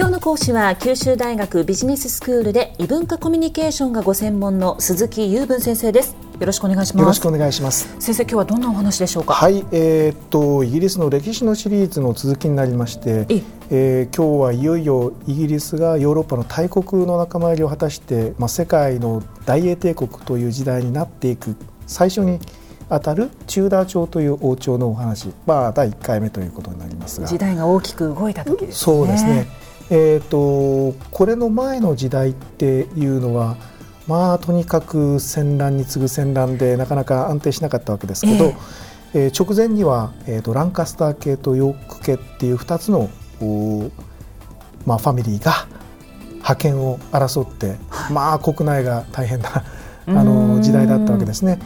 今日の講師は九州大学ビジネススクールで異文化コミュニケーションがご専門の鈴木雄文先生です。よろしくお願いします。よろしくお願いします。先生今日はどんなお話でしょうか？はいえー、っとイギリスの歴史のシリーズの続きになりましてえー、今日はいよいよイギリスがヨーロッパの大国の仲間入りを果たして、まあ、世界の大英帝国という時代になっていく。最初にあたるチューダー朝という王朝のお話、まあ、第1回目ということになりますが。時代が大きく動いた時ですね。そうですねえーと、これの前の時代っていうのはまあとにかく戦乱に次ぐ戦乱でなかなか安定しなかったわけですけど、えー、えー、直前には、えーと、ランカスター系とヨーク系っていう2つのまあ、ファミリーが覇権を争って、はい、まあ国内が大変なあの時代だったわけですね。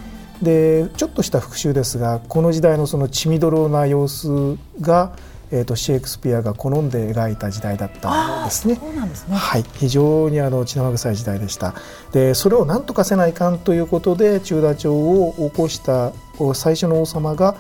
でちょっとした復習ですがこの時代のその血みどろな様子がえーと、シェイクスピアが好んで描いた時代だったんですね。そうなんですねはい、非常にあの血生臭い時代でした。でそれを何とかせないかんということで中田朝を起こした最初の王様が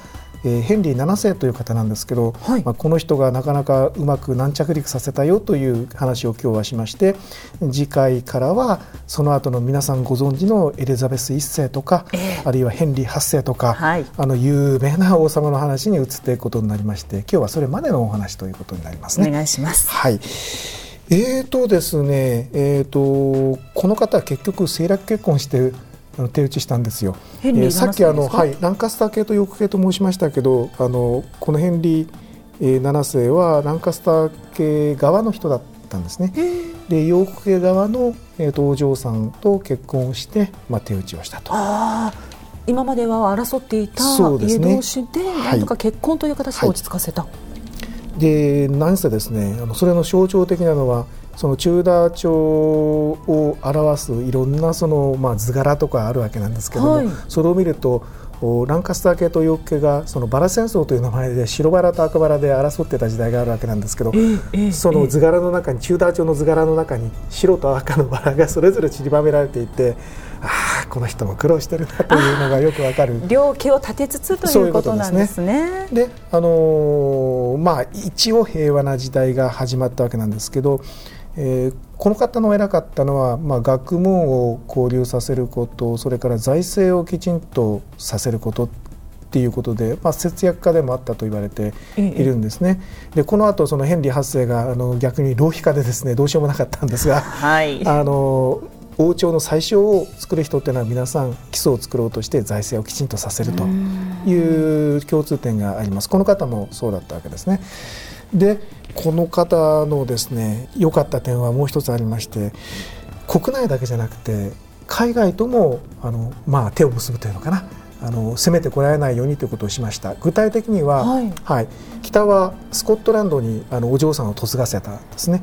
えー、ヘンリー7世という方なんですけど、はい、まあ、この人がなかなかうまく軟着陸させたよという話を今日はしまして次回からはその後の皆さんご存知のエリザベス1世とか、えー、あるいはヘンリー8世とか、はい、あの有名な王様の話に移っていくことになりまして今日はそれまでのお話ということになりますね。お願いします、はい。えーとですねえーと、この方は結局政略結婚して手打ちしたんですよ。えー、さっきあの、はい、ランカスター系とヨーク系と申しましたけどあのこのヘンリー、えー、7世はランカスター系側の人だったんですね。でヨーク系側の、えーと、お嬢さんと結婚して、まあ、手打ちをしたと。今までは争っていた家同士でなんとか結婚という形で落ち着かせた。はいはい、で何せですねあのそれの象徴的なのはそのチューダー朝を表すいろんなその、まあ、図柄とかあるわけなんですけども、はい、それを見るとランカスター系とヨーク系がそのバラ戦争という名前で白バラと赤バラで争ってた時代があるわけなんですけど、その図柄の中にチューダー朝の図柄の中に白と赤のバラがそれぞれ散りばめられていてああこの人も苦労してるなというのがよくわかる 両家を立てつつということなんですね。で、ね、あのー、まあ一応平和な時代が始まったわけなんですけどえー、この方の偉かったのは、まあ、学問を交流させることそれから財政をきちんとさせることっていうことで、まあ、節約家でもあったと言われているんですね。でこの後そのヘンリー8世があの逆に浪費家でですねどうしようもなかったんですが、はい、あの王朝の最初を作る人っていうのは皆さん基礎を作ろうとして財政をきちんとさせるという共通点があります。この方もそうだったわけですね。でこの方のですね良かった点はもう一つありまして国内だけじゃなくて海外ともあの、まあ、手を結ぶというのかなあの攻めてこられないようにということをしました。具体的には、はい、はい、北はスコットランドにあのお嬢さんを嫁がせたんですね。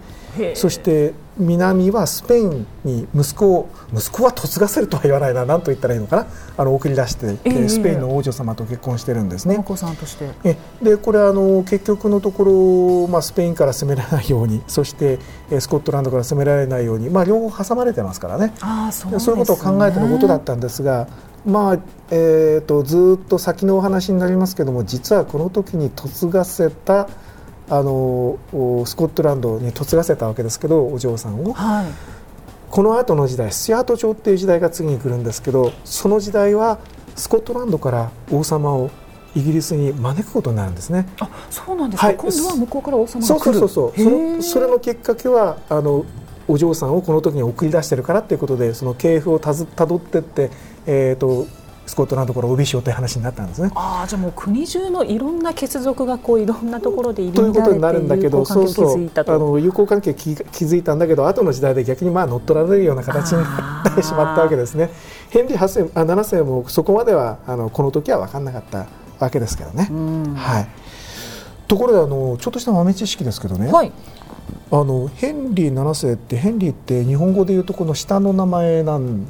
そして南はスペインに息子を息子は嫁がせるとは言わないな何と言ったらいいのかな。あの送り出して、えスペインの王女様と結婚してるんですね。お子さんとして。えでこれあの結局のところ、まあ、スペインから攻められないようにそしてスコットランドから攻められないように、まあ、両方挟まれてますからね。あそう、ね、そういうことを考えてのことだったんですがまあえーと、ずっと先のお話になりますけども実はこの時に嫁がせたあのスコットランドに嫁がせたわけですけどお嬢さんを、はい、この後の時代スチュアート朝っていう時代が次に来るんですけどその時代はスコットランドから王様をイギリスに招くことになるんですね。あ、そうなんですか。はい、今度は向こうから王様が来る。そうそうそうそれのきっかけはあのお嬢さんをこの時に送り出してるからということでその系譜をたどってって、えーと、スコットランドから帯しようという話になったんですね。ああじゃあもう国中のいろんな血族がこういろんなところでということになるんだけどそうそう。あの友好関係気づいたんだけど後の時代で逆にまあ乗っ取られるような形になってしまったわけですね。ヘンリー8世あ7世もそこまではあのこの時は分かんなかったわけですけどね。はい。ところであのちょっとした豆知識ですけどね、はい、あのヘンリー7世ってヘンリーって日本語でいうとこの下の名前なん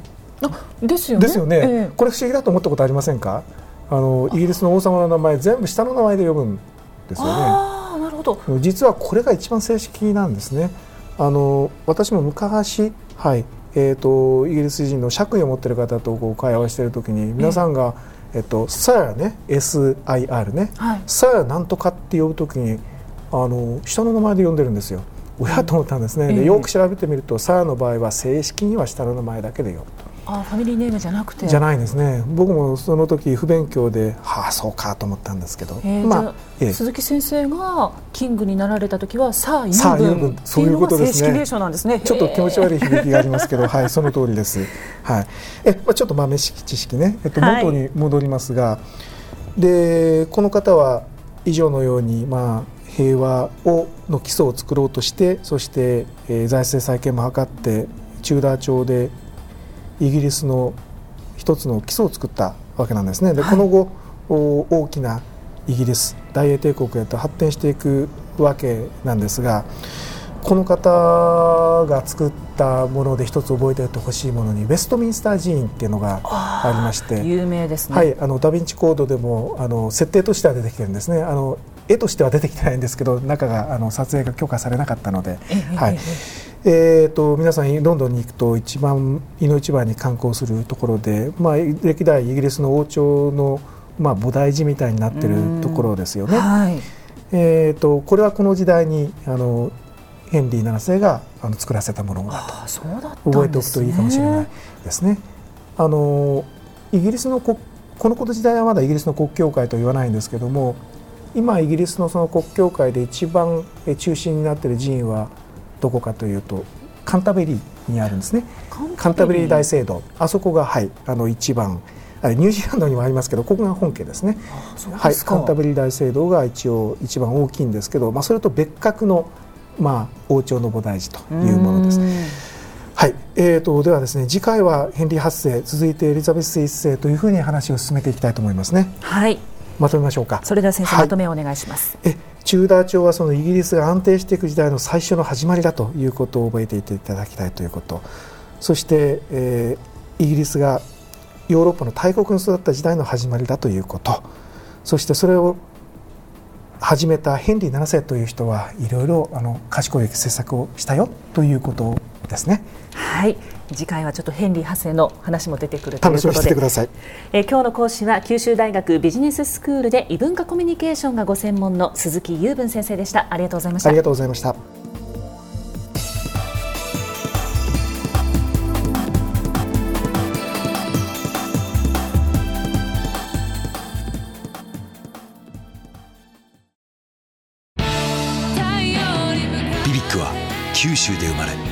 ですよね。ですよね、えー、これ不思議だと思ったことありませんか？あのイギリスの王様の名前全部下の名前で呼ぶんですよね。あなるほど実はこれが一番正式なんですね。あの私も昔、はいえーと、イギリス人の爵位を持っている方とこう会話しているときに皆さんが、えっと、SIR ね SIR ね、はい、SIR なんとかって呼ぶときにあの下の名前で呼んでるんですよ。おやと思ったんですね、でよく調べてみるとサーの場合は正式には下の名前だけでよあファミリーネームじゃなくて。じゃないですね。僕もその時不勉強ではあそうかと思ったんですけど、まあ、ええ、鈴木先生がキングになられた時はさあユーブンそういうことですね。正式名称なんですね。ちょっと気持ち悪い響きがありますけどはいその通りです。はい。え、まあ、ちょっと豆知識ね、えっと、元に戻りますが、はい、でこの方は以上のようにまあ平和をの基礎を作ろうとしてそして、えー、財政再建も図ってチューダー朝でイギリスの一つの基礎を作ったわけなんですね。で、この後大きなイギリス大英帝国へと発展していくわけなんですがこの方が作ったもので一つ覚えておいてほしいものにウェストミンスター寺院っていうのがありまして有名ですね、はい、あのダ・ヴィンチコードでもあの設定としては出てきてるんですね。あの絵としては出てきてないんですけど中があの撮影が許可されなかったので、はい。えーと、皆さんロンドンに行くと一番井の一番に観光するところで、まあ、歴代イギリスの王朝の、まあ、菩提寺みたいになってるところですよね。はい、えーと、これはこの時代にあのヘンリー7世があの作らせたものだと。覚えておくといいかもしれないですね。あのイギリスのこのこの時代はまだイギリスの国教会と言わないんですけども今イギリスのその国教会で一番中心になっている寺院はどこかというとカンタベリーにあるんですね。カンタベリー。大聖堂。あそこがはいあの一番ニュージーランドにもありますけどここが本家ですね。はいカンタベリー大聖堂が一応一番大きいんですけど、まあ、それと別格の、まあ、王朝の菩提寺というものです。はい、えーと、ではですね次回はヘンリー8世続いてエリザベス1世というふうに話を進めていきたいと思いますね。はいまとめましょうか。それでは先生、はい、まとめをお願いします。えチューダー朝はそのイギリスが安定していく時代の最初の始まりだということを覚えていていただきたいということ。そして、えー、イギリスがヨーロッパの大国に育った時代の始まりだということ。そしてそれを始めたヘンリー7世という人はいろいろあの賢い政策をしたよということですね。はい。次回はちょっとヘンリー8世の話も出てくるということで。えー、今日の講師は九州大学ビジネススクールで異文化コミュニケーションがご専門の鈴木雄文先生でした。ありがとうございました。ありがとうございました。BBIQ は九州で生まれ